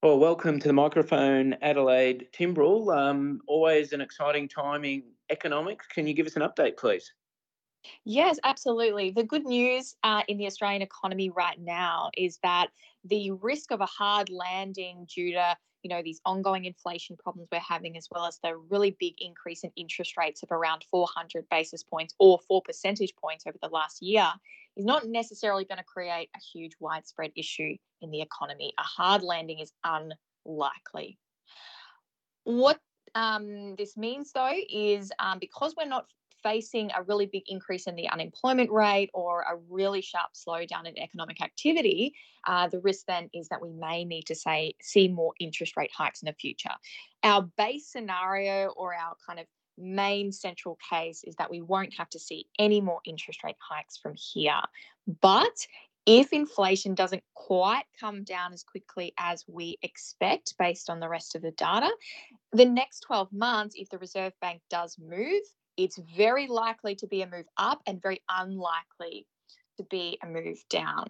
Well, welcome to the microphone, Adelaide Timbrell. Um, always an exciting time in economics. Can you give us an update, please? Yes, absolutely. The good news uh, in the Australian economy right now is that the risk of a hard landing due to you know these ongoing inflation problems we're having as well as the really big increase in interest rates of around 400 basis points or 4 percentage points over the last year is not necessarily going to create a huge widespread issue in the economy. A hard landing is unlikely. What um, this means though is um, because we're not facing a really big increase in the unemployment rate or a really sharp slowdown in economic activity, uh, the risk then is that we may need to say see more interest rate hikes in the future. Our base scenario or our kind of main central case is that we won't have to see any more interest rate hikes from here. But if inflation doesn't quite come down as quickly as we expect based on the rest of the data, the next 12 months, if the Reserve Bank does move, it's very likely to be a move up and very unlikely to be a move down.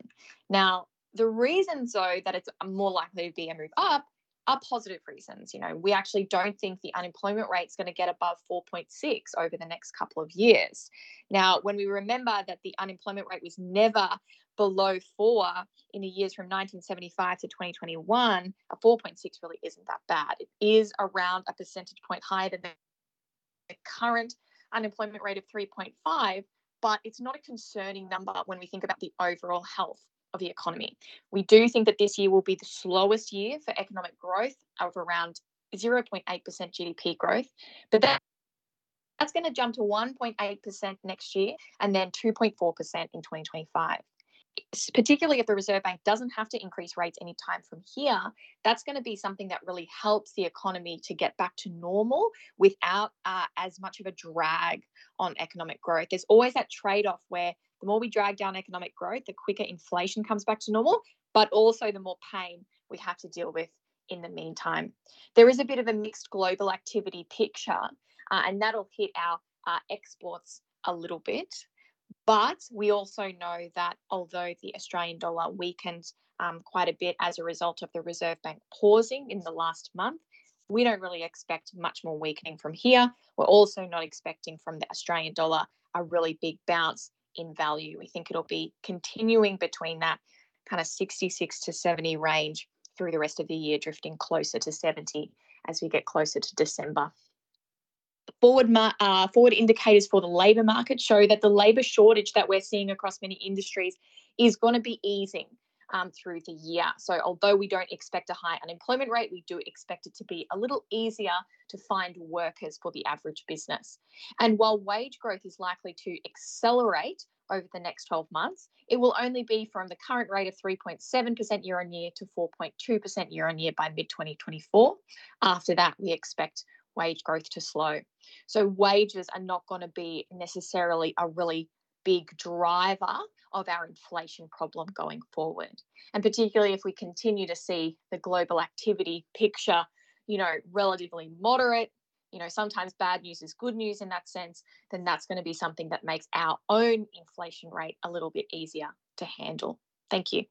Now, the reasons, though, that it's more likely to be a move up are positive reasons. You know, we actually don't think the unemployment rate is going to get above 4.6 over the next couple of years. Now, when we remember that the unemployment rate was never below four in the years from 1975 to 2021, a 4.6 really isn't that bad. It is around a percentage point higher than the current unemployment rate of 3.5, but it's not a concerning number when we think about the overall health of the economy. We do think that this year will be the slowest year for economic growth of around 0.8% GDP growth, but that that's going to jump to 1.8% next year and then 2.4% in 2025 particularly if the Reserve Bank doesn't have to increase rates anytime from here, that's going to be something that really helps the economy to get back to normal without uh, as much of a drag on economic growth. There's always that trade off where the more we drag down economic growth, the quicker inflation comes back to normal, but also the more pain we have to deal with in the meantime. There is a bit of a mixed global activity picture, uh, and that'll hit our uh, exports a little bit. But we also know that although the Australian dollar weakened um, quite a bit as a result of the Reserve Bank pausing in the last month, we don't really expect much more weakening from here. We're also not expecting from the Australian dollar a really big bounce in value. We think it'll be continuing between that kind of 66 to 70 range through the rest of the year, drifting closer to 70 as we get closer to December forward uh, forward indicators for the labour market show that the labour shortage that we're seeing across many industries is going to be easing um, through the year. So, although we don't expect a high unemployment rate, we do expect it to be a little easier to find workers for the average business. And while wage growth is likely to accelerate over the next 12 months, it will only be from the current rate of 3.7% year on year to 4.2% year on year by mid 2024. After that, we expect wage growth to slow. So wages are not going to be necessarily a really big driver of our inflation problem going forward. And particularly if we continue to see the global activity picture, you know, relatively moderate, you know, sometimes bad news is good news in that sense, then that's going to be something that makes our own inflation rate a little bit easier to handle. Thank you.